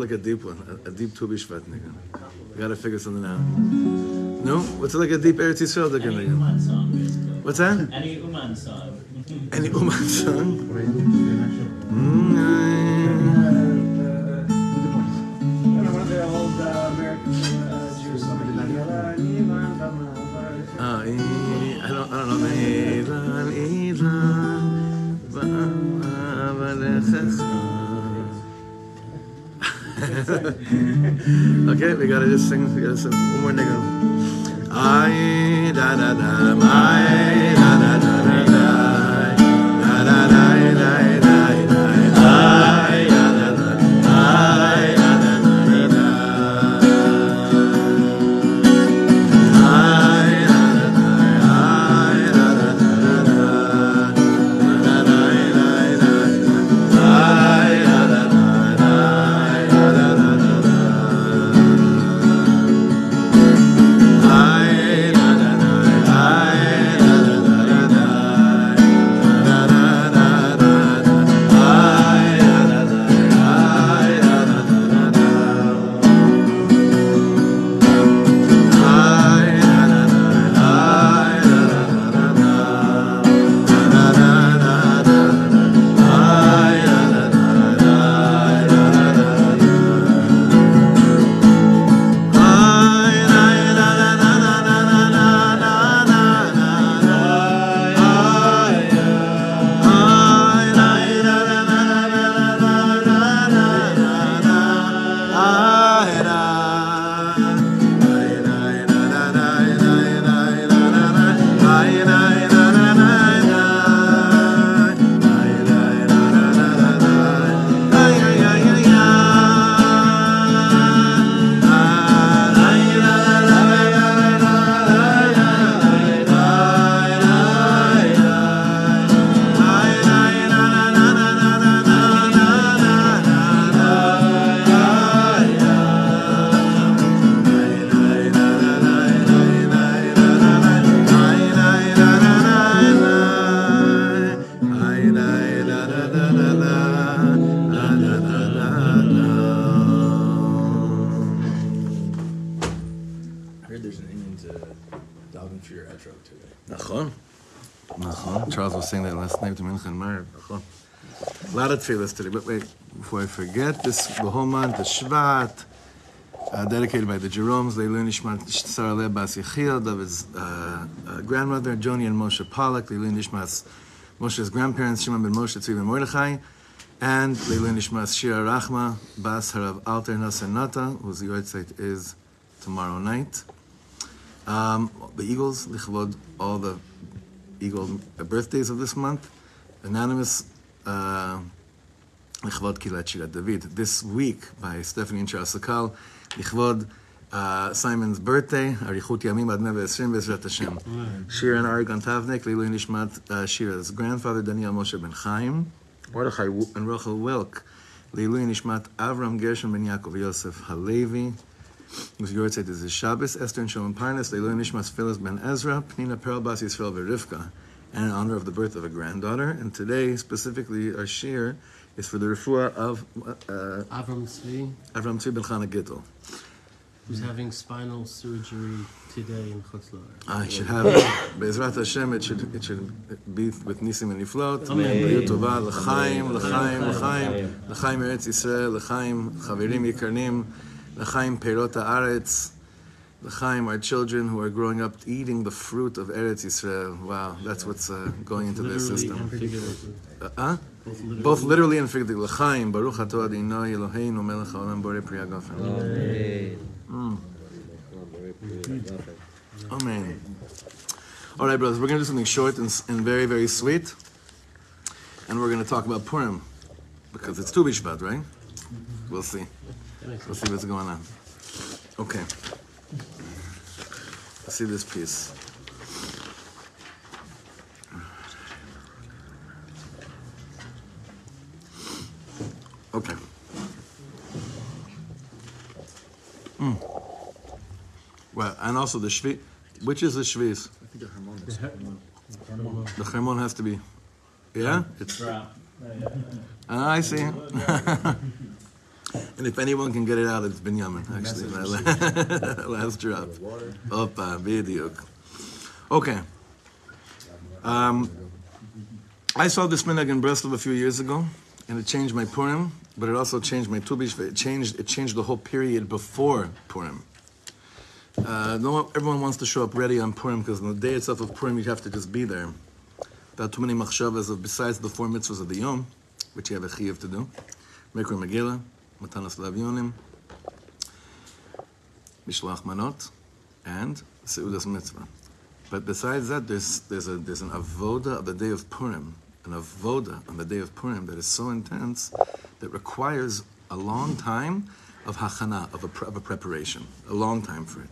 like a deep one? A, a deep Tu B'Shvat niggun? We gotta figure something out. No? What's it like a deep Eretz Yisrael niggun? Any Uman song. What's that? Any Uman song. Any Uman song? Mm, okay, we gotta just sing. We gotta sing one more niggun. Ay da da da, ay da da da da da, Of today, but wait, before I forget, this month, the Shvat, uh, dedicated by the Jeromes, Leilu Nishmat Sarah Leah Bas Yechiel, David's uh, uh, grandmother, Joni and Moshe Pollack, Leilu Nishmat Moshe's grandparents, Shimon ben Moshe, Tzvi ben Mordechai, and Leilu Nishmat Shira Rachma, Bas Harav Alter Nasser Nata, whose yahrzeit is tomorrow night. Um, the Eagles, Lichvod, all the Eagle birthdays of this month. Anonymous, uh, This week by Stephanie and Charles Sakal, Lichvod uh, Simon's birthday, Arichut Yamim Ad 120 Bezrat Hashem. Shira and Ari Gontavnik, Leilu Nishmat Shira's grandfather, Daniel Moshe ben Chaim, Mordechai and Rachel Wilk, Leilu Nishmat Avram Gershon ben Yaakov Yosef Halevi, whose yahrzeit is Shabbos, Esther and Shimon Parnas, Leilu Nishmas Phyllis ben Ezra, Pnina Perelbas Yisrael Verivka, and in honor of the birth of a granddaughter. And today, specifically, our shir is for the refuah of uh, Avram Tzvi, Avram Tzvi ben Chana Gittel. who's having spinal surgery today in Chutz La'aretz. I should have, Be'ezrat Hashem, it should, it should be with Nisim and Niflot. Amen. Tova, L'chaim, L'chaim, L'chaim, L'chaim Eretz Yisrael, L'chaim Chaverim Yikarnim, L'chaim Perot HaAretz, L'chaim, our children who are growing up eating the fruit of Eretz Yisrael. Wow, that's what's uh, going into their system. Uh, huh? Both literally. Both literally and figuratively. L'chaim, Baruch Ato Adonai Eloheinu melech haolam borei pri hagafen. Amen. All right, brothers, we're going to do something short and, and very, very sweet. And we're going to talk about Purim. Because it's Tu B'Shvat, right? We'll see. We'll see what's going on. Okay. Let's see this piece. Okay. Mm. Well, and also the shvi. Which is the shviz? The Hermon has to be. Yeah? It's Drop. Ah, I see. and if anyone can get it out, it's Binyamin, actually. Last drop. Opa, bidiuk. Okay. Um, I saw this minhag in Breslov a few years ago, and it changed my Purim, but it also changed my Tubish. It changed, it changed the whole period before Purim. Uh, no, everyone wants to show up ready on Purim because on the day itself of Purim, you have to just be there. Without too many machshavas of besides the four mitzvahs of the Yom, which you have a chiyuv to do. Mikra Megillah, Matanas Lavyonim, Mishloach Manot, and Seudas Mitzvah. But besides that, there's, there's, a, there's an avoda of the day of Purim, an avoda on the day of Purim that is so intense that requires a long time of hachana, of a, of a preparation, a long time for it.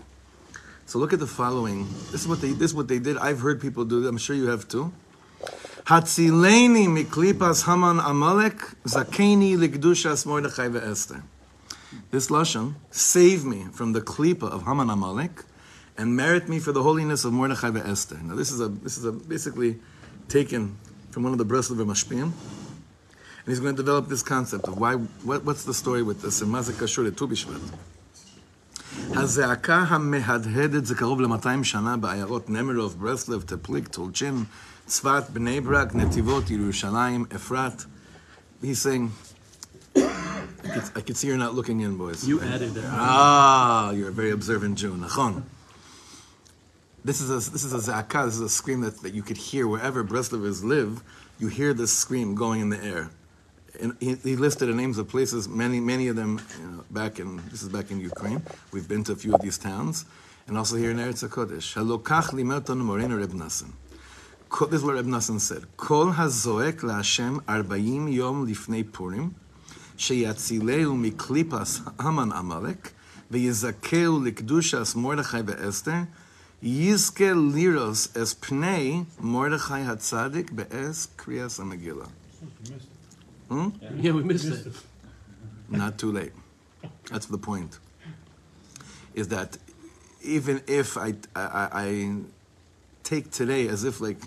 So look at the following. This is what they this is what they did. I've heard people do. I'm sure you have too. Hatzileni miklipas Haman Amalek zakeni likdushas Mordechai ve'Esther. This lashon, save me from the klipa of Haman Amalek, and merit me for the holiness of Mordechai ve'Esther. Now this is a this is a basically taken from one of the Breslover Mashpim, and he's going to develop this concept of why what, what's the story with this and mazak kashur to Bishvat. הזעקה המהדהדת זה קרוב ל-200 שנה בעיירות נמרוב, ברסלב, תפליק, טולצ'ין, Tzvat, Bnei Brak, Netivot, Yerushalayim, Efrat. He's saying, I can see you're not looking in, boys. You added that. Ah, you're a very observant Jew. Nachon. This is a this is a zaka. This is a scream that, that you could hear wherever Breslovers live. You hear this scream going in the air. And he, he listed the names of places, many many of them you know, back in this is back in Ukraine. We've been to a few of these towns, and also here in Eretz Hakodesh. Halokach limerton moreno reb nasim this is what Reb Nassan said. Kol hazoek laHashem arba'im yom lifnei Purim, sheyatzileu miklipas Haman Amalek, v'yizakeu likdushas Mordechai veEsther, yizke liros es pnei Mordechai hatzadik be'es kriyas Megillah. Hmm? Yeah. yeah, we missed, it. it. Not too late. That's the point. Is that even if I, I, I take today as if like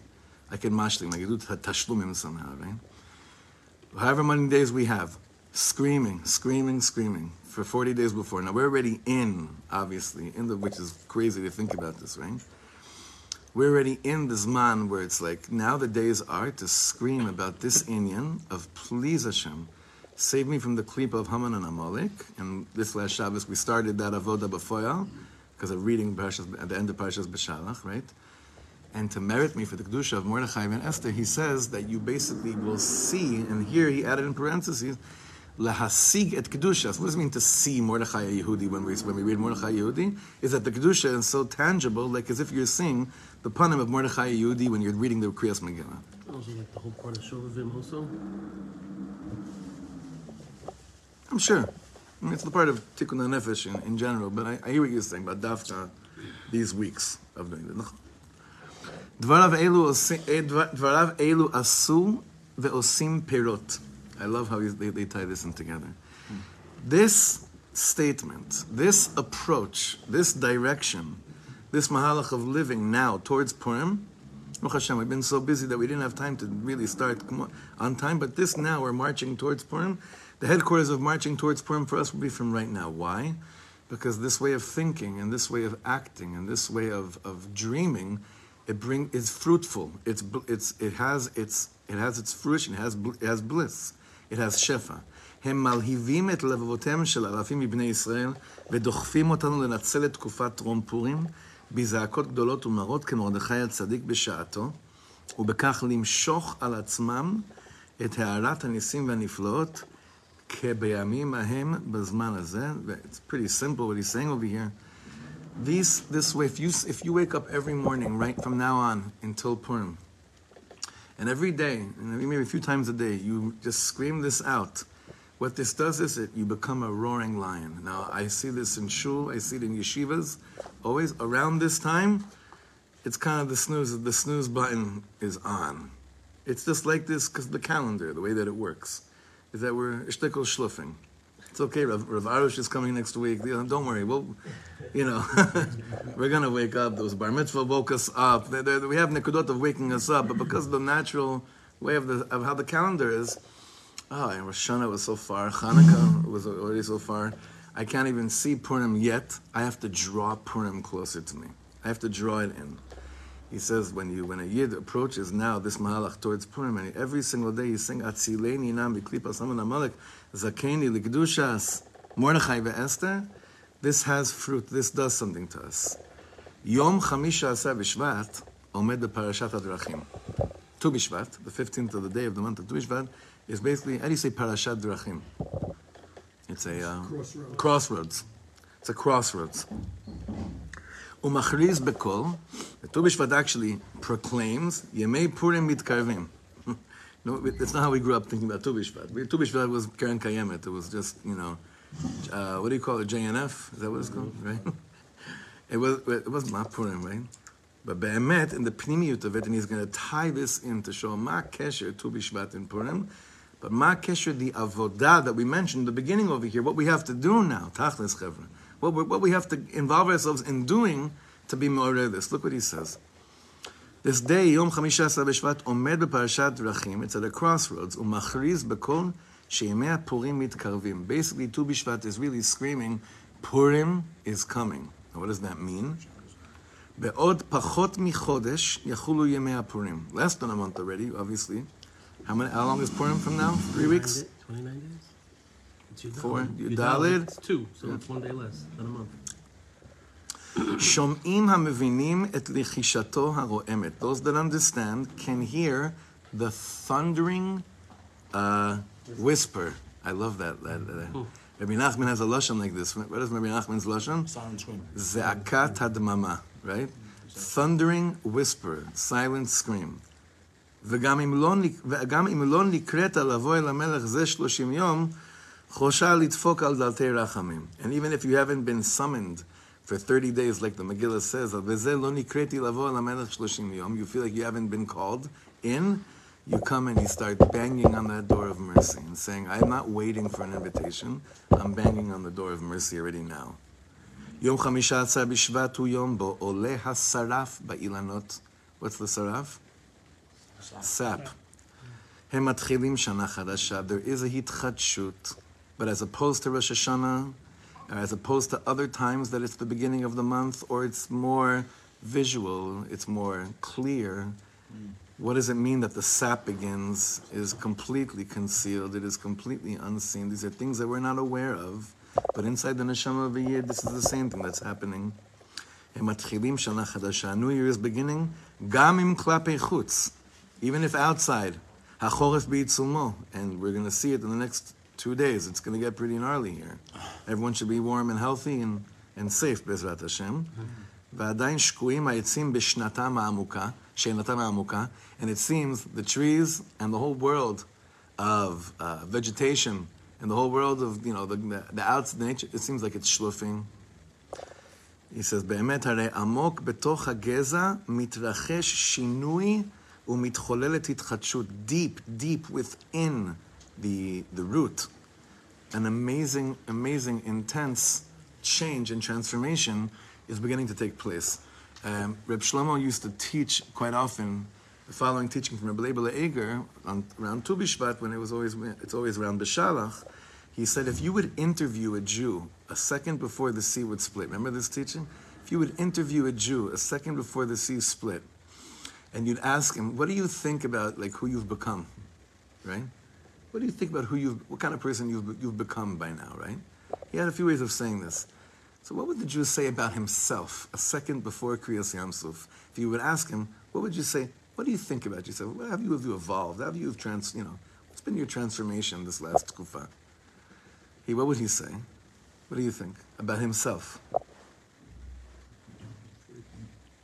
I can mashlim, like you do ta- tashlumim somehow, right? However many days we have, screaming, screaming, screaming for 40 days before. Now we're already in, obviously, in the which is crazy to think about this, right? We're already in the Zman where it's like, now the days are to scream about this Inyan of please Hashem, save me from the clip of Haman and Amalek. And this last Shabbos, we started that Avoda B'foyal, because of reading Parashas, at the end of Parashas B'Shalach, right? And to merit me for the Kedusha of Mordechai and Esther, he says that you basically will see, and here he added in parentheses, lahasig et kedusha. So what does it mean to see Mordechai Yehudi when we when we read Mordechai Yehudi? Is that the kedusha is so tangible, like as if you're seeing the panim of Mordechai Yehudi when you're reading the Kriyas Megillah. Also, like the whole part of Shovavim also. I'm sure. I mean, it's the part of Tikkun HaNefesh in, in general, but I, I hear what you're saying about Dafka, these weeks of doing it. Dvarav elu asu ve'osim perot. I love how they, they tie this in together. This statement, this approach, this direction, this mahalach of living now towards Purim, Baruch Hashem, we've been so busy that we didn't have time to really start on time, but this now we're marching towards Purim. The headquarters of marching towards Purim for us will be from right now. Why? Because this way of thinking and this way of acting and this way of, of dreaming it bring is fruitful. It's it's it has its it has its fruition. It has it has bliss. It has shefa. הם מלהיבים את לבבותיהם של אלפים מבני ישראל ודוחפים אותנו לנצל את תקופת טרום פורים בזעקות גדולות ומרות כמרדכי הצדיק בשעתו ובכך למשוך על עצמם את הארת הניסים והנפלאות כבימים ההם בזמן הזה. It's pretty simple what he's saying over here. These, this way, if you, if you wake up every morning, right from now on until Purim, and every day, and maybe a few times a day, you just scream this out. What this does is it you become a roaring lion. Now I see this in shul, I see it in yeshivas. Always around this time, it's kind of the snooze. The snooze button is on. It's just like this because the calendar, the way that it works, is that we're ishtikol shlufing. It's okay, Rav, Rav Arush is coming next week. Don't worry, we'll, you know, we're gonna wake up. Those bar mitzvah woke us up. They- they- we have nekudot of waking us up, but because of the natural way of the of how the calendar is, oh, and Rosh Hashanah was so far, Hanukkah was already so far. I can't even see Purim yet. I have to draw Purim closer to me. I have to draw it in. He says when you when a yid approaches now this mahalach towards Purim, and every single day he's saying Atzileni nam b'klipas amalek zakeni likdushas Mordechai ve'Esther. This has fruit. This does something to us. Yom Chamisha Asar B'Shvat Omed Parashat Adrachim. Tu B'Shvat, the fifteenth of the day of the month of Tu B'Shvat, is basically how do you say Parashat Drachim? It's a uh, Crossroads. crossroads. It's a crossroads. Umachriz bekol, the Tu B'Shvat actually proclaims, Yemei Purim mitkarvim. No, that's not how we grew up thinking about Tu B'Shvat. Tu B'Shvat was Keren Kayemet. It was just, you know, uh, what do you call it, JNF? Is that what it's called, right? It was, it was not Purim, right? But Be'emet, in the pnimiyut of it, and he's going to tie this in to show Ma Kesher Tu B'Shvat in Purim, but Ma Kesher, the avodah that we mentioned in the beginning over here, what we have to do now, Tachlis Chevra, what, we- what we have to involve ourselves in doing to be more this. Look what he says. This day, Yom Chamisha Asar B'Shvat, Omed B'Parashat Drachim, it's at a crossroads, Umachriz B'Kol, Sheyemei Purim Mitkarvim. Basically, Tu B'Shvat is really screaming, Purim is coming. Now, what does that mean? בעוד פחות מחודש יחולו ימי הפורים. Less than a month already, obviously. How, many, how long is Purim from now? Three weeks? 29 days? It's Yudalid. Four. Yudalid, Yudalid. It's two, so it's one day less than a month. שומעים המבינים את לחישתו הרועמת. Those that understand can hear the thundering uh, whisper. I love that. that, that. Rabbi Nachman has a lashon like this. What is Rabbi Nachman's lashon? Silent scream. Ze'akat hadmama, right? Thundering whisper, silent scream. וגם אם לא, נק- וגם אם לא נקראת לבוא אל המלך זה שלושים יום, חושה לדפוק על דלתי רחמים. And even if you haven't been summoned for 30 days, like the Megillah says, you feel like you haven't been called in, you come and you start banging on that door of mercy and saying, I'm not waiting for an invitation, I'm banging on the door of mercy already now. Yom Chamisha Atzar Bishvat hu Yom Bo Ole HaSaraf Ba'ilanot. What's the saraf? Sap. There is a hitchatshut, but as opposed to Rosh Hashanah, as opposed to other times that it's the beginning of the month, or it's more visual, it's more clear. What does it mean that the sap begins is completely concealed? It is completely unseen. These are things that we're not aware of. But inside the neshama of a yid, this is the same thing that's happening. הם מתחילים שנה חדשה. New Year is beginning, גם עם כלפי חוץ. Even if outside, החורף בעיצומו, and we're going to see it in the next two days. It's going to get pretty gnarly here. Everyone should be warm and healthy and, and safe, בעזרת השם. ועדיין שקועים העצים בשנתם העמוקה, שנתם העמוקה, and it seems the trees and the whole world of uh, vegetation and the whole world of, you know, the, the, the outs, the nature, it seems like it's schluffing. He says, באמת הרי עמוק בתוך הגזע מתרחש שינוי ומתחוללת התחדשות. Deep, deep within the, the root, an amazing, amazing, intense change and transformation is beginning to take place. Um, Reb Shlomo used to teach quite often the following teaching from Reb Leibel Eger on around Tu B'Shvat when it was always it's always around Beshalach. He said if you would interview a Jew a second before the sea would split, remember this teaching? If you would interview a Jew a second before the sea split, and you'd ask him, "What do you think about like who you've become?" Right? What do you think about who you've, what kind of person you've, you've become by now, right? He had a few ways of saying this. So what would the Jew say about himself a second before Kriyas Yamsuf? If you would ask him, what would you say? What do you think about yourself? How have you, have you evolved? Have you trans, you know, what's been your transformation this last kufa? He, what would he say? What do you think about himself?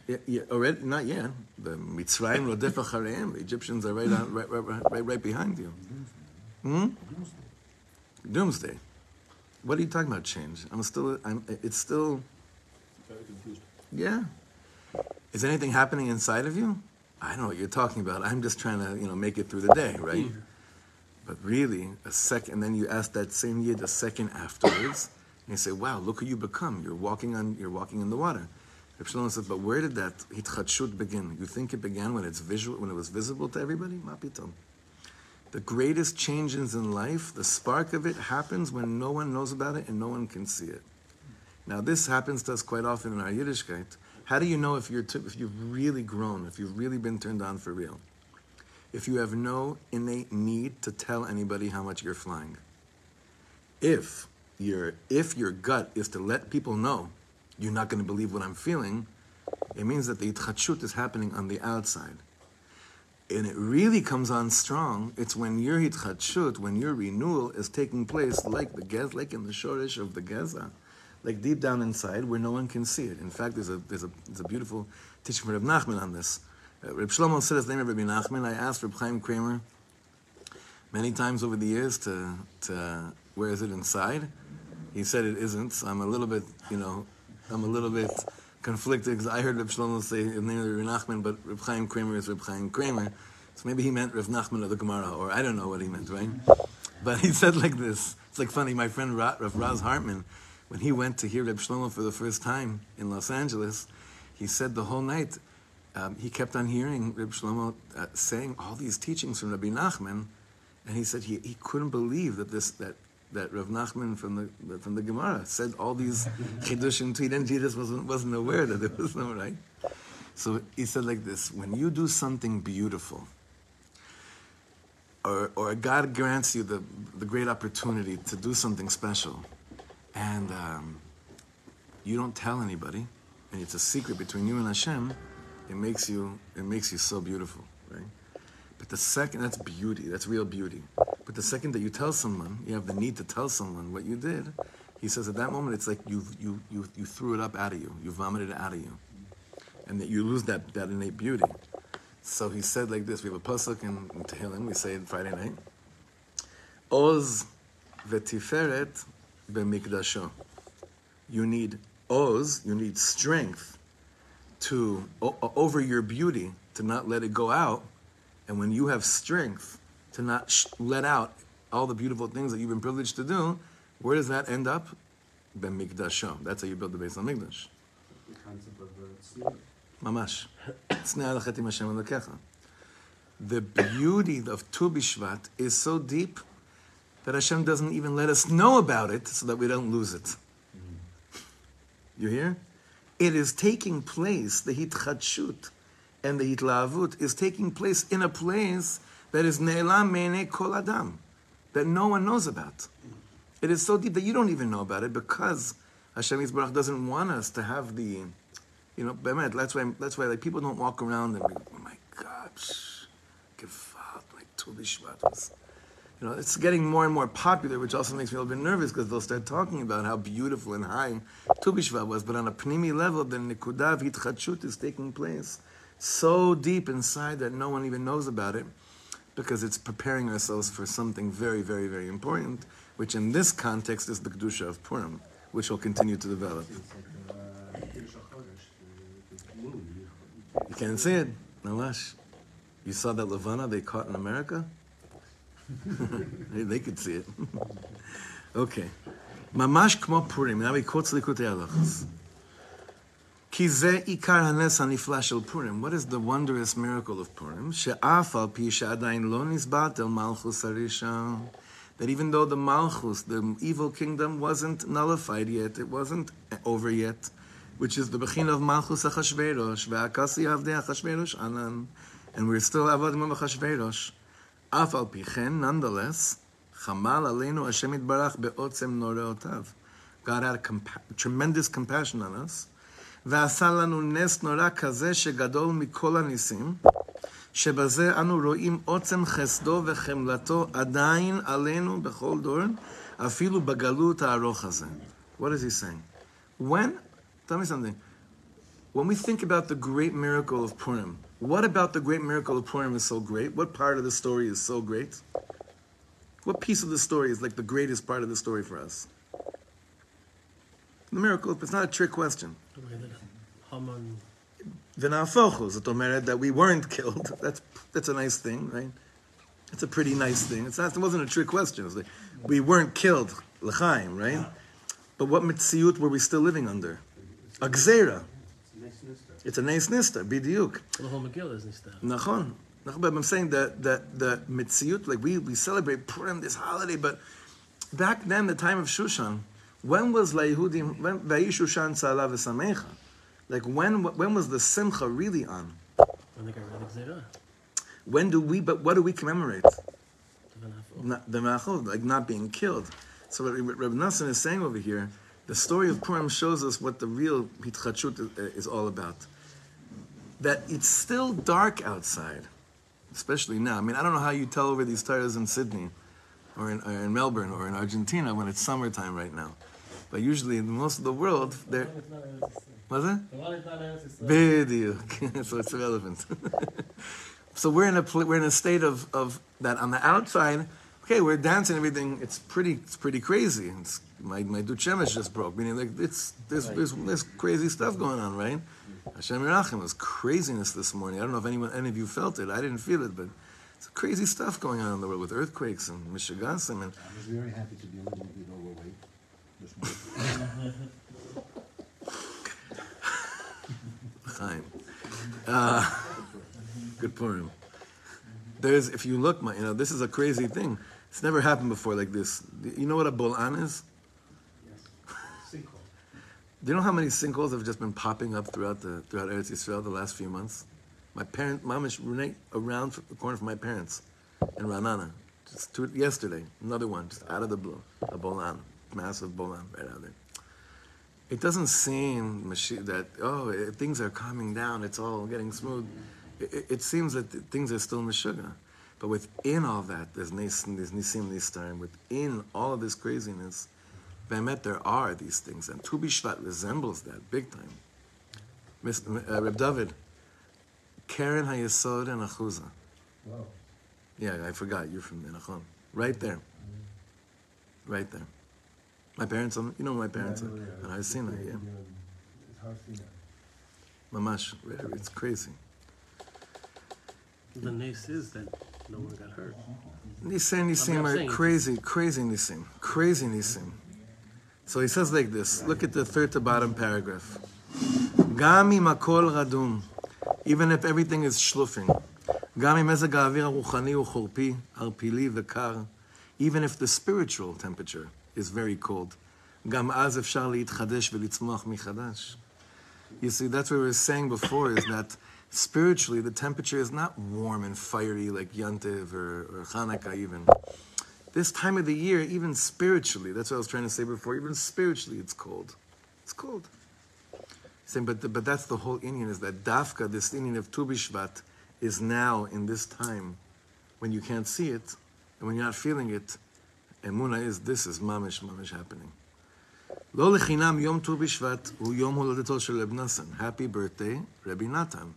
Yeah, yeah, oh, already, not yet. The Mitzrayim Rodef Achareim, the Egyptians are right, on, right, right, right, right behind you. Hmm? Doomsday. What are you talking about? Change. I'm still. I'm. It's still. Very confused. Yeah. Is anything happening inside of you? I don't know what you're talking about. I'm just trying to, you know, make it through the day, right? But really, a second, and then you ask that same year a second afterwards, and you say, "Wow, look who you become. You're walking on. You're walking in the water." Reb Shlomo says, "But where did that hitchadshut begin? You think it began when it's visual, when it was visible to everybody? Mapitom. The greatest changes in life, the spark of it happens when no one knows about it and no one can see it. Now, this happens to us quite often in our Yiddishkeit. How do you know if you're t- if you've really grown, if you've really been turned on for real? If you have no innate need to tell anybody how much you're flying. If your if your gut is to let people know you're not going to believe what I'm feeling, it means that the itchachut is happening on the outside. And it really comes on strong. It's when your hitchachut, when your renewal is taking place, like the gez, like in the shorish of the geza, like deep down inside, where no one can see it. In fact, there's a there's a, there's a beautiful teaching from Reb Nachman on this. Uh, Reb Shlomo said his name Rabbi Nachman. I asked Reb Chaim Kramer many times over the years to to where is it inside. He said it isn't. So I'm a little bit, you know, I'm a little bit conflicted because I heard Reb Shlomo say his name is Reb Nachman, but Reb Chaim Kramer is Reb Chaim Kramer. So maybe he meant Reb Nachman of the Gemara, or I don't know what he meant, right? But he said like this. It's like funny. My friend Ra- Rav Raz Hartman, when he went to hear Reb Shlomo for the first time in Los Angeles, he said the whole night um, he kept on hearing Reb Shlomo uh, saying all these teachings from Rabbi Nachman, and he said he, he couldn't believe that this that that Rav Nachman from the from the Gemara said all these chidushim to and he just wasn't wasn't aware that there was no right. So he said like this: when you do something beautiful, or or God grants you the the great opportunity to do something special, and um, you don't tell anybody, and it's a secret between you and Hashem, it makes you it makes you so beautiful, right? But the second that's beauty, that's real beauty. But the second that you tell someone, you have the need to tell someone what you did, he says at that moment it's like you you you you threw it up out of you, you vomited it out of you, and that you lose that that innate beauty. So he said like this: We have a pasuk in, in Tehillim. We say it Friday night. Oz v'tiferet b'mikdasho. You need oz. You need strength to o- over your beauty to not let it go out, and when you have strength to not sh- let out all the beautiful things that you've been privileged to do, where does that end up? Ben Mikdasham. That's how you build the base on Mikdash. The concept of the Mamash. the beauty of Tu B'Shvat is so deep that Hashem doesn't even let us know about it so that we don't lose it. Mm. You hear? It is taking place, the Hitchatshut and the hitlavut is taking place in a place that is ne'elam me'enei kol adam, that no one knows about. It is so deep that you don't even know about it because Hashem Yisbarach doesn't want us to have the, you know, bemet, that's why, that's why like, people don't walk around and be, oh my God, gefalt, like Tu was you know, it's getting more and more popular, which also makes me a little bit nervous because they'll start talking about how beautiful and high Tu was. But on a pnimi level, the nikudav hitchadshut is taking place so deep inside that no one even knows about it because it's preparing ourselves for something very, very, very important, which in this context is the Kedusha of Purim, which will continue to develop. You can't see it, Nalash. You saw that Levana they caught in America? they could see it. okay. Mamash kmo Purim. Now he quotes Likutei Halachos. Kize ikar hanes haniflash el Purim. What is the wondrous miracle of Purim? She'af al pi she'adayin lo nisbat el malchus harishon. That even though the malchus, the evil kingdom, wasn't nullified yet, it wasn't over yet, which is the beginning of malchus achashverosh ve'akasi avdei achashverosh anan, and we're still avadim of achashverosh. Af al pi chen, nonetheless, chamal aleinu Hashem itbarach be'otzem noreotav. God had compa- tremendous compassion on us. ועשה לנו נס נורא כזה שגדול מכל הניסים, שבזה אנו רואים עוצם חסדו וחמלתו עדיין עלינו בכל דור, אפילו בגלות הארוך הזה. What is he saying? When, tell me something, when we think about the great miracle of Purim, what about the great miracle of Purim is so great? What part of the story is so great? What piece of the story is like the greatest part of the story for us? The miracle, it's not a trick question. The Haman, V'na'afochu, זאת אומרת that we weren't killed. That's, that's a nice thing, right? It's a pretty nice thing. It's not, it wasn't a trick question. It was like, we weren't killed, l'chaim, right? But what mitziyut were we still living under? A gzera. It's next Mister. It's a neis nista, bidiyuk. the. Nachon. Nachon, but I'm saying that that the mitziyut, like we, we celebrate Purim, this holiday, but back then, the time of Shushan, when was Layehudim, when Vayishushan Tzala v'samecha? Like when when was the simcha really on? When they got rid of. When do we? But what do we commemorate? Not, the machov, like not being killed. So what Reb Nassan is saying over here, the story of Purim shows us what the real hitchadshut is, is all about. That it's still dark outside, especially now. I mean, I don't know how you tell over these tires in Sydney, or in, or in Melbourne, or in Argentina when it's summertime right now. But usually in most of the world, they're was it? Bidiyuk. so it's irrelevant. so we're in a we're in a state of, of that on the outside. Okay, we're dancing everything. It's pretty it's pretty crazy. It's, my my dud shemesh just broke. Meaning like it's there's, there's there's crazy stuff going on, right? Hashem Yerachim was craziness this morning. I don't know if anyone any of you felt it. I didn't feel it, but it's crazy stuff going on in the world with earthquakes and Michigasim and I was very happy to be a little bit overweight this morning. Chaim. Uh, good Purim. There's, if you look, my, you know, this is a crazy thing. It's never happened before like this. You know what a bolan is? Yes, Sinkhole. Do you know how many sinkholes have just been popping up throughout the throughout Eretz Yisrael the last few months? My parent, mom is right around the corner from my parents in Ra'anana. Just two, yesterday, another one, just out of the blue, a bolan, massive bolan right out there. It doesn't seem that oh eh, things are calming down, it's all getting smooth. It, it- seems that things are still in the sugar, but within all that, there's nis, there's nisim nistar. Within all of this craziness, Bemet, there are these things, and Tu B'Shvat resembles that big time. Mr. Uh, Reb David, Keren Hayesod and Achuza. Wow. Yeah, I forgot. You're from Menachon. Right there. Right there. My parents, um, you know my parents, yeah, I, know, I've seen that, yeah. Mamash, it's crazy. The nice is that no one got hurt. Nisim, Nisim are crazy, crazy Nisim, crazy Nisim. So he says like this, look at the third to bottom paragraph. Gami makol radum, even if everything is shlufing. Gami mezag ha'avir ha'ruchani u'chorpi, arpili even if the spiritual temperature is very cold. You see, that's what we were saying before, is that spiritually the temperature is not warm and fiery like Yantiv or, or Hanukkah even. This time of the year, even spiritually, that's what I was trying to say before, even spiritually it's cold. It's cold. Saying, but, the, but that's the whole inyan, is that Dafka, this inyan of Tu B'Shvat, is now in this time when you can't see it and when you're not feeling it, אמונה is this is ממש ממש happening. לא לחינם יום ט"ו בשבט הוא יום הולדתו של רב נאסן. Happy birthday, רבי נתן.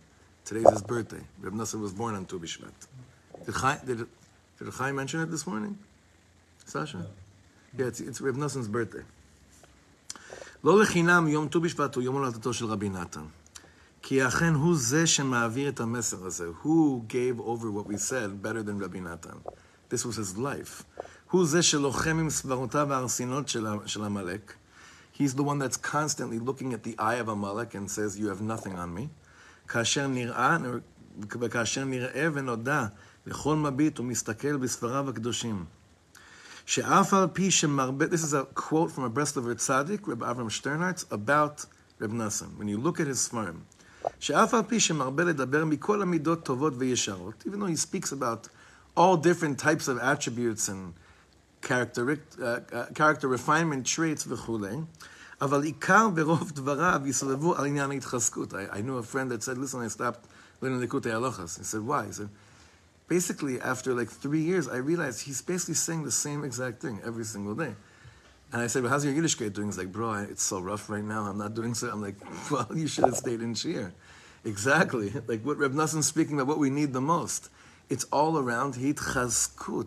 Today's his birthday. Reb Nassan was born on Tu B'Shvat. Did Chai, mention it this morning? Sasha? Yeah, it's, it's Reb Nassan's birthday. לא לחינם יום ט"ו בשבט הוא יום הולדתו של רבי נתן. כי אכן הוא זה שמעביר את המסר הזה. Who gave over what we said better than רבי נתן? This was his life. הוא זה שלוחם עם סברותיו של עמלק. He's the one that's constantly looking at the eye of Amalek and says, you have nothing on me. כאשר נראה, וכאשר נראה ונודע לכל מביט ומסתכל בספריו הקדושים. שאף על פי שמרבה, this is a quote from a breast of a tzaddik, Reb Avram Sternhartz, about Reb Nassan. When you look at his ספרים, שאף על פי שמרבה לדבר מכל המידות טובות וישרות, even though he speaks about all different types of attributes and character, uh, uh, character refinement traits וכולי. אבל I, knew a friend that said, listen, I stopped learning Likutei Halachos. He said, why? He said, basically, after like three years, I realized he's basically saying the same exact thing every single day. And I said, well, how's your Yiddishkeit doing? He's like, bro, it's so rough right now. I'm not doing so. I'm like, well, you should have stayed in Shir. Exactly. Like what Reb Nassan's speaking about, what we need the most. It's all around Hit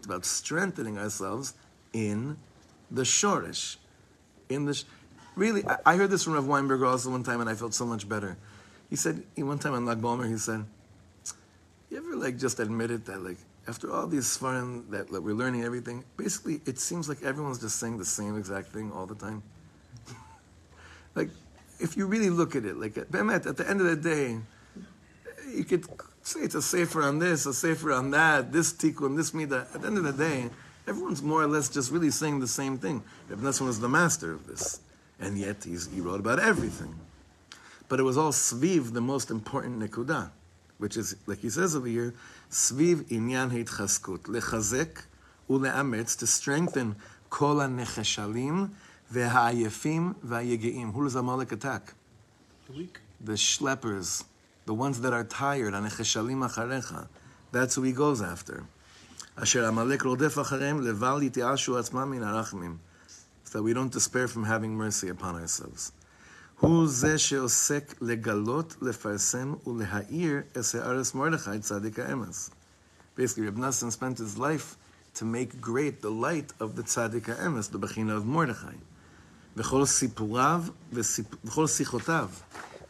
about strengthening ourselves in the shorish. In the, sh- really, I, I heard this from Rav Weinberger also one time, and I felt so much better. He said, one time on Lag BaOmer, he said, you ever like just admitted that like after all these svarim that, we're learning everything, basically it seems like everyone's just saying the same exact thing all the time. like if you really look at it, like at, at the end of the day, you could say it's a safer on this, a safer on that, this tikkun, this mida. At the end of the day, everyone's more or less just really saying the same thing. Ibn Nassan was the master of this, and yet he's, he wrote about everything. But it was all sviv, the most important nekuda, which is, like he says over here, sviv inyan heitchaskut, lechazek uleametz, to strengthen kol ha-necheshalim ve'ha'ayefim ve'hayegeim. Who does Amalek attack? The weak. The schleppers, the ones that are tired, ha-necheshalim acharecha. That's who he goes after. אשר עמלק רודף אחריהם, לבל יתיאשו עצמם מן הרחמים. So we don't despair from having mercy upon ourselves. הוא זה שעוסק לגלות, לפרסם ולהאיר את הארץ מרדכי צדיק האמס. Basically, Rabbi Nassan spent his life to make great the light of the Tzaddik HaEmes, the Bechina of Mordechai. וכל סיפוריו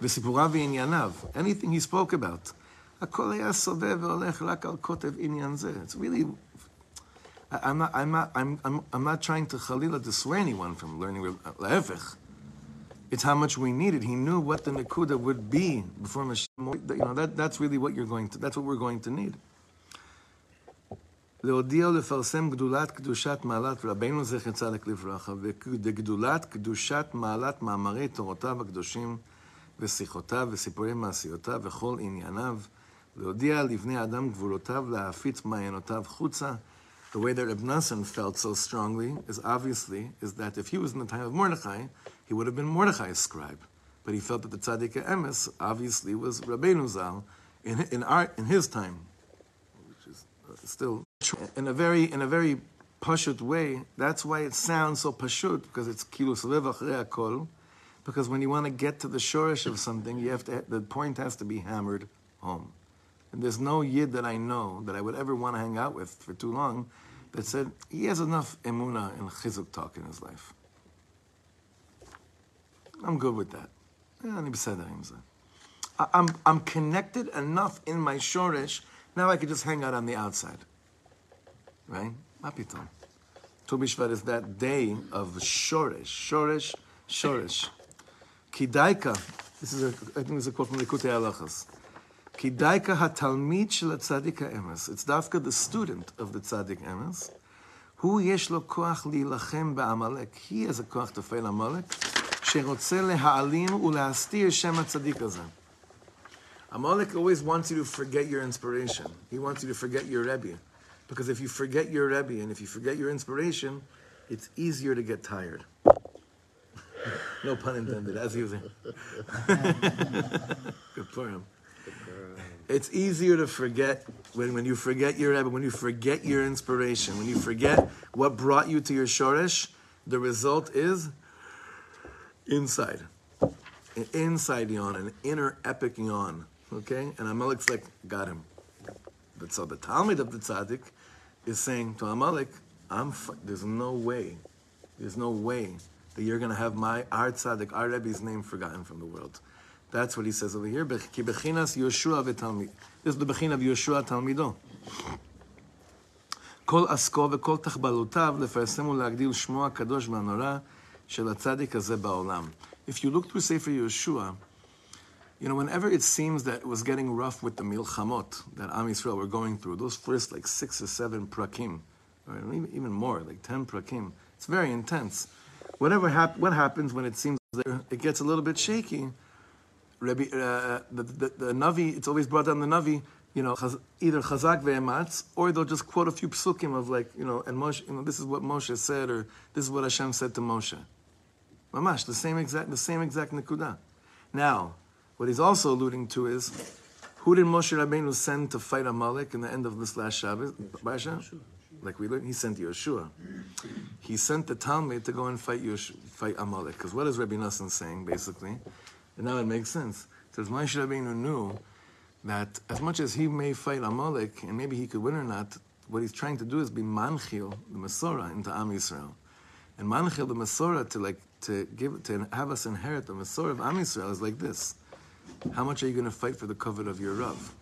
וסיפוריו ועניינו, anything he spoke about, הכל היה סובב והולך רק על כותב עניין זה. It's really... I- I'm not, I'm not, I'm, I'm, I'm not trying to חלילה dissuade anyone from learning, Reb- להפך. It's how much we needed. He knew what the Nakuda would be before Mashiach. You know, that, that's really what you're going to, that's what we're going to need. להודיע ולפרסם גדולת קדושת מעלת רבנו זכר צדק לברכה וגדולת קדושת מעלת מאמרי תורותיו הקדושים ושיחותיו וסיפורי מעשיותיו וכל ענייניו להודיע לבני גבולותיו, להפיץ מעיינותיו חוצה. The way that Ibn Nassan felt so strongly is obviously is that if he was in the time of Mordechai, he would have been Mordechai's scribe. But he felt that the Tzaddik Emes obviously was Rabbeinu Zal in, in, our, in his time, which is uh, still in a very in a very pashut way. That's why it sounds so pashut because it's kilus lev kol. Because when you want to get to the shorish of something, you have to the point has to be hammered home. And there's no yid that I know that I would ever want to hang out with for too long that said he has enough emuna and chizuk talk in his life. I'm good with that. I'm, I'm connected enough in my shorish, now I can just hang out on the outside. Right? Mapitom. Tu B'Shvat is that day of shorish, shorish, shorish. Kidaika. This is a, I think this is a quote from the Kutei Alachas. כי דייקה התלמיד של הצדיק האמס, it's דווקא the student of the צדיק אמס, הוא יש לו כוח להילחם בעמלק. He has a כוח to fail עמלק, שרוצה להעלים ולהסתיר שם הצדיק הזה. Amalek always wants you to forget your inspiration. He wants you to forget your Rebbe. Because if you forget your Rebbe and if you forget your inspiration, it's easier to get tired. no pun intended, as usual. Good for him. It's easier to forget when, when you forget your Rebbe, when you forget your inspiration, when you forget what brought you to your Shoresh, the result is inside. An inside yawn, an inner epic yawn. Okay? And Amalek's like, got him. But so the Talmid of the Tzaddik is saying to Amalek, I'm there's no way, there's no way that you're going to have my, our Tzaddik, our Rebbe's name forgotten from the world. That's what he says over here. "Ki bechinas Yoshua v'talmid." This is the bechin of Yoshua talmido. כל עסקו וכל תחבלותיו לפרסם ולהגדיל שמו הקדוש והנורא של הצדיק הזה בעולם. If you look through Sefer Yeshua, you know, whenever it seems that it was getting rough with the milchamot that Am Yisrael were going through, those first like six or seven prakim, or even even more, like ten prakim, it's very intense. Whatever hap- what happens when it seems that it gets a little bit shaky, Rabbi, uh, the, the, the Navi, it's always brought down the Navi, you know, either Chazak ve'ematz, or they'll just quote a few psukim of like, you know, and Moshe, you know, this is what Moshe said, or this is what Hashem said to Moshe. Mamash, the same exact, the same exact nikuda. Now, what he's also alluding to is, who did Moshe Rabbeinu send to fight Amalek in the end of this last Shabbos? Basha? Like we learned, he sent Yeshua. He sent the Talmid to go and fight Yosh- fight Amalek. Because what is Rabbi Nassan saying, basically? And now it makes sense. It says Moshe Rabbeinu knew that as much as he may fight Amalek, and maybe he could win or not, what he's trying to do is be manchil, the Masorah, into Am Yisrael. And manchil, the Masorah, to like to give to have us inherit the Masorah of Am Yisrael is like this. How much are you going to fight for the kavod of your Rav?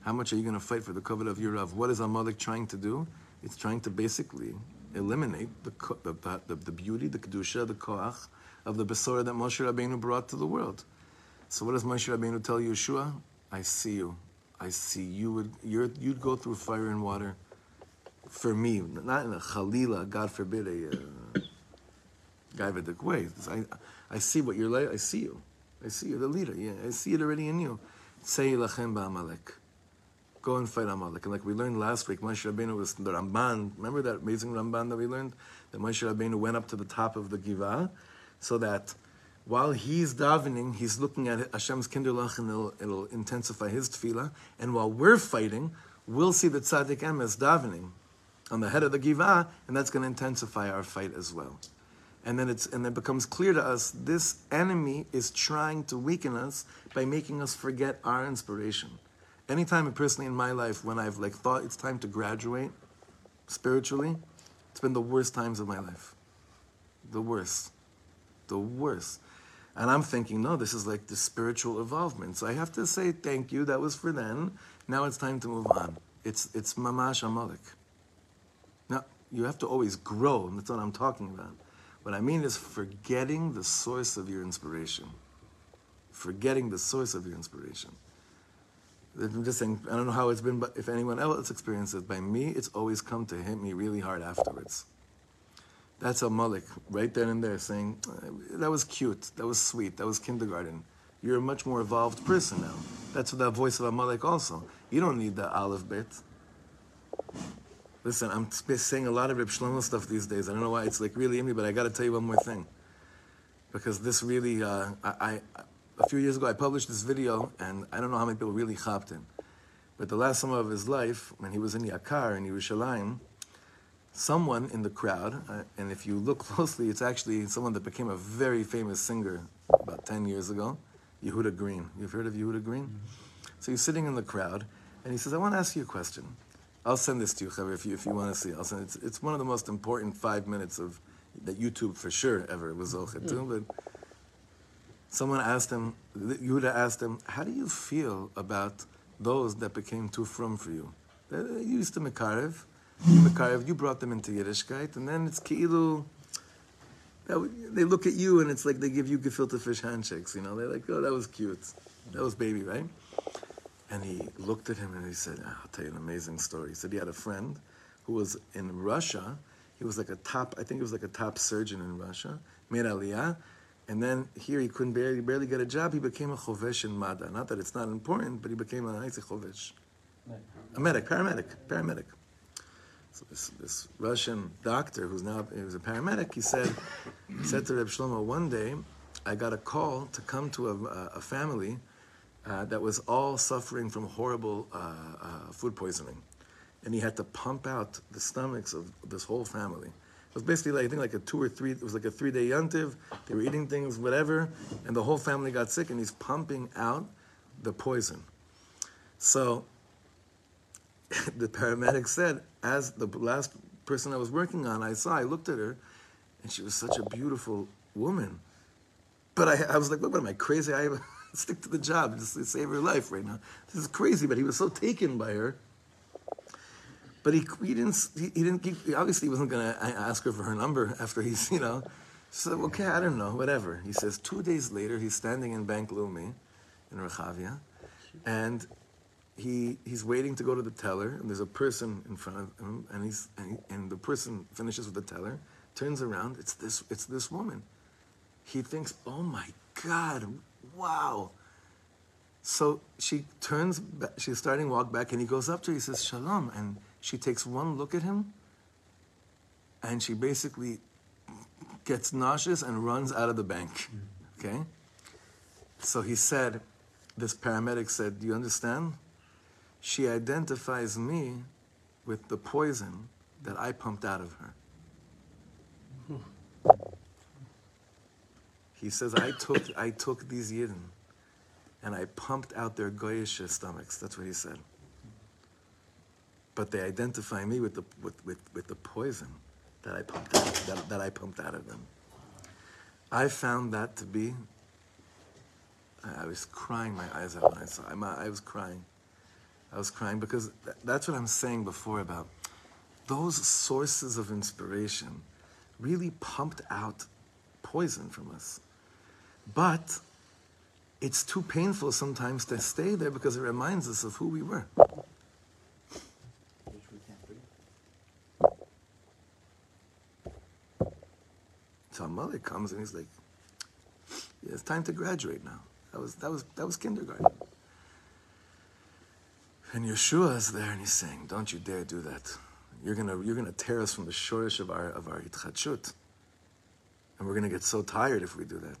How much are you going to fight for the kavod of your Rav? What is Amalek trying to do? It's trying to basically eliminate the, the, the, the beauty, the kedusha, the koach of the Besorah that Moshe Rabbeinu brought to the world. So what does Moshe Rabbeinu tell Yeshua? I see you. I see you would you're, you'd go through fire and water for me, not in a chalila, God forbid, a uh, way. I, I see what you're like. I see you. I see you, the leader. Yeah, I see it already in you. Say lachem ba'amalek. Go and fight Amalek. And like we learned last week, Moshe Rabbeinu was the Ramban. Remember that amazing Ramban that we learned? That Moshe Rabbeinu went up to the top of the Givah so that while he's davening, he's looking at Hashem's kinderlach and it'll, it'll intensify his tefillah. And while we're fighting, we'll see the tzaddik emes davening on the head of the Givah, and that's going to intensify our fight as well. And then it's and it becomes clear to us this enemy is trying to weaken us by making us forget our inspiration. Anytime personally in my life when I've like thought it's time to graduate spiritually, it's been the worst times of my life. The worst. The worst. And I'm thinking, no, this is like the spiritual involvement. So I have to say thank you. That was for then. Now it's time to move on. It's it's mamash amalek. Now you have to always grow, and that's what I'm talking about. What I mean is forgetting the source of your inspiration. Forgetting the source of your inspiration. I'm just saying, I don't know how it's been, but if anyone else experiences it, by me, it's always come to hit me really hard afterwards. That's Amalek, right there and there, saying, "Uh, that was cute, that was sweet, that was kindergarten. You're a much more evolved person now. That's that voice of Amalek also. You don't need the olive bit. Listen, I'm saying a lot of Reb Shlomo stuff these days. I don't know why it's like really in me, but I got to tell you one more thing. Because this really, uh, I, I, a few years ago, I published this video, and I don't know how many people really hopped in. But the last summer of his life, when he was in Yakar in Yerushalayim, someone in the crowd, uh, and if you look closely, it's actually someone that became a very famous singer about 10 years ago, Yehuda Green. You've heard of Yehuda Green? So he's sitting in the crowd, and he says, I want to ask you a question. I'll send this to you, Chaver, if you, if you want to see. I'll send it's, it's one of the most important five minutes of that YouTube for sure ever was Zochet to. But someone asked him, Yehuda asked him, how do you feel about those that became too frum for you? They, used to Mekarev, you you brought them into Yiddishkeit, and then it's that they look at you and it's like they give you gefilte fish handshakes, you know? They're like, oh, that was cute. That was baby, right? And he looked at him and he said, "Ah, I'll tell you an amazing story. He said he had a friend who was in Russia. He was like a top, I think he was like a top surgeon in Russia, made aliyah, And then here he couldn't barely, barely get a job. He became a chovesh in Mada. Not that it's not important, but he became a, say chovesh. A medic, paramedic, paramedic. So this, this Russian doctor, who's now he was a paramedic, he said, said to Reb Shlomo, one day I got a call to come to a, a family uh, that was all suffering from horrible uh, uh, food poisoning, and he had to pump out the stomachs of this whole family. It was basically like I think like a two or three. It was like a three-day yuntiv. They were eating things, whatever, and the whole family got sick, and he's pumping out the poison. So the paramedic said, as the last person I was working on, I saw, I looked at her, and she was such a beautiful woman. But I, I was like, what, am I crazy? I stick to the job, just save her life right now. This is crazy, but he was so taken by her. But he, he didn't, he, he didn't, he obviously wasn't going to ask her for her number after he's, you know. So, okay, I don't know, whatever. He says, two days later, he's standing in Bank Leumi in Rechavia, and he he's waiting to go to the teller, and there's a person in front of him, and he's and, he, and the person finishes with the teller, turns around, it's this it's this woman. He thinks, oh my God, wow. So she turns, back, she's starting to walk back, and he goes up to her. He says, "Shalom," and she takes one look at him, and she basically gets nauseous and runs out of the bank. Mm-hmm. Okay. So he said, this paramedic said, "Do you understand?" She identifies me with the poison that I pumped out of her. He says, I took, I took these Yidden and I pumped out their goyish stomachs. That's what he said. But they identify me with the, with, with, with the poison that I, pumped out, that, that I pumped out of them. I found that to be, I was crying my eyes out when I saw. I was crying. I was crying because that's what I'm saying before about those sources of inspiration really pumped out poison from us. But it's too painful sometimes to stay there because it reminds us of who we were. Which we can't do. So mother comes and he's like, yeah, it's time to graduate now. That was that was that was kindergarten. And Yeshua is there and he's saying, Don't you dare do that. You're gonna you're gonna tear us from the shorish of our of our itchachut. And we're gonna get so tired if we do that.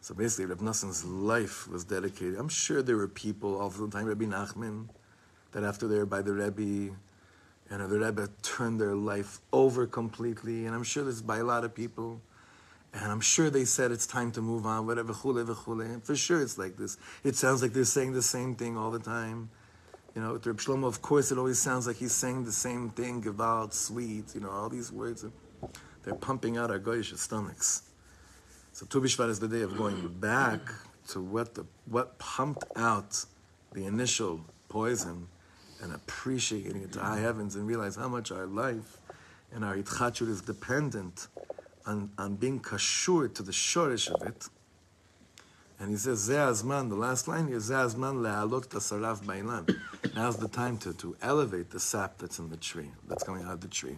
So basically Reb Nassan's life was dedicated. I'm sure there were people all the time, Rabbi Nachman, that after they were by the Rebbe, you know, the Rebbe turned their life over completely. And I'm sure this is by a lot of people. And I'm sure they said it's time to move on, whatever, chule, v'chule. For sure it's like this. It sounds like they're saying the same thing all the time. You know, with Reb Shlomo, of course, it always sounds like he's saying the same thing, Gewalt, sweet, you know, all these words. They're pumping out our goyish stomachs. So Tu is the day of going back to what the what pumped out the initial poison and appreciating it to high heavens and realize how much our life and our itchachur is dependent on, on being kashur to the shorish of it. And he says, Ze azman, the last line here, Ze azman le'alot tasarav ba'ilan. Now's the time to, to elevate the sap that's in the tree, that's coming out of the tree.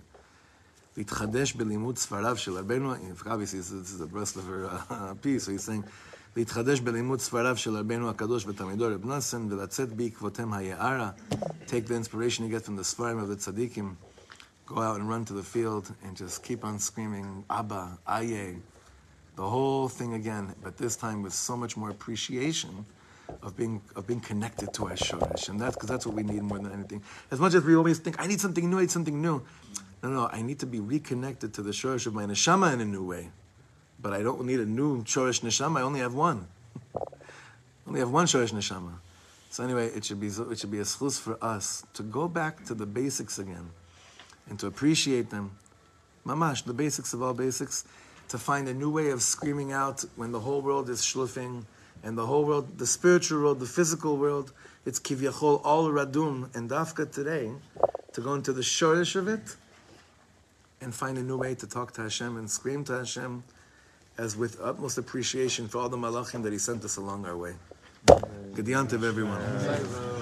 להתחדש בלימוד ספריו של רבנו, obviously this is a Breslover uh, piece, so he's saying, להתחדש בלימוד ספריו של רבנו הקדוש ותלמידו רב נאסן, ולצאת בעקבותיהם היערה, take the inspiration you get from the ספרים of the tzaddikim, go out and run to the field and just keep on screaming, Abba, Aye, The whole thing again, but this time with so much more appreciation of being of being connected to our shoresh, and that's because that's what we need more than anything. As much as we always think, I need something new, I need something new. No, no, I need to be reconnected to the shoresh of my neshama in a new way. But I don't need a new shoresh neshama. I only have one. Only have one shoresh neshama. So anyway, it should be it should be a schus for us to go back to the basics again, and to appreciate them. Mamash, the basics of all basics to find a new way of screaming out when the whole world is schluffing and the whole world, the spiritual world, the physical world, it's kivyachol all radum and dafka today to go into the shorish of it and find a new way to talk to Hashem and scream to Hashem as with utmost appreciation for all the malachim that He sent us along our way. Good everyone.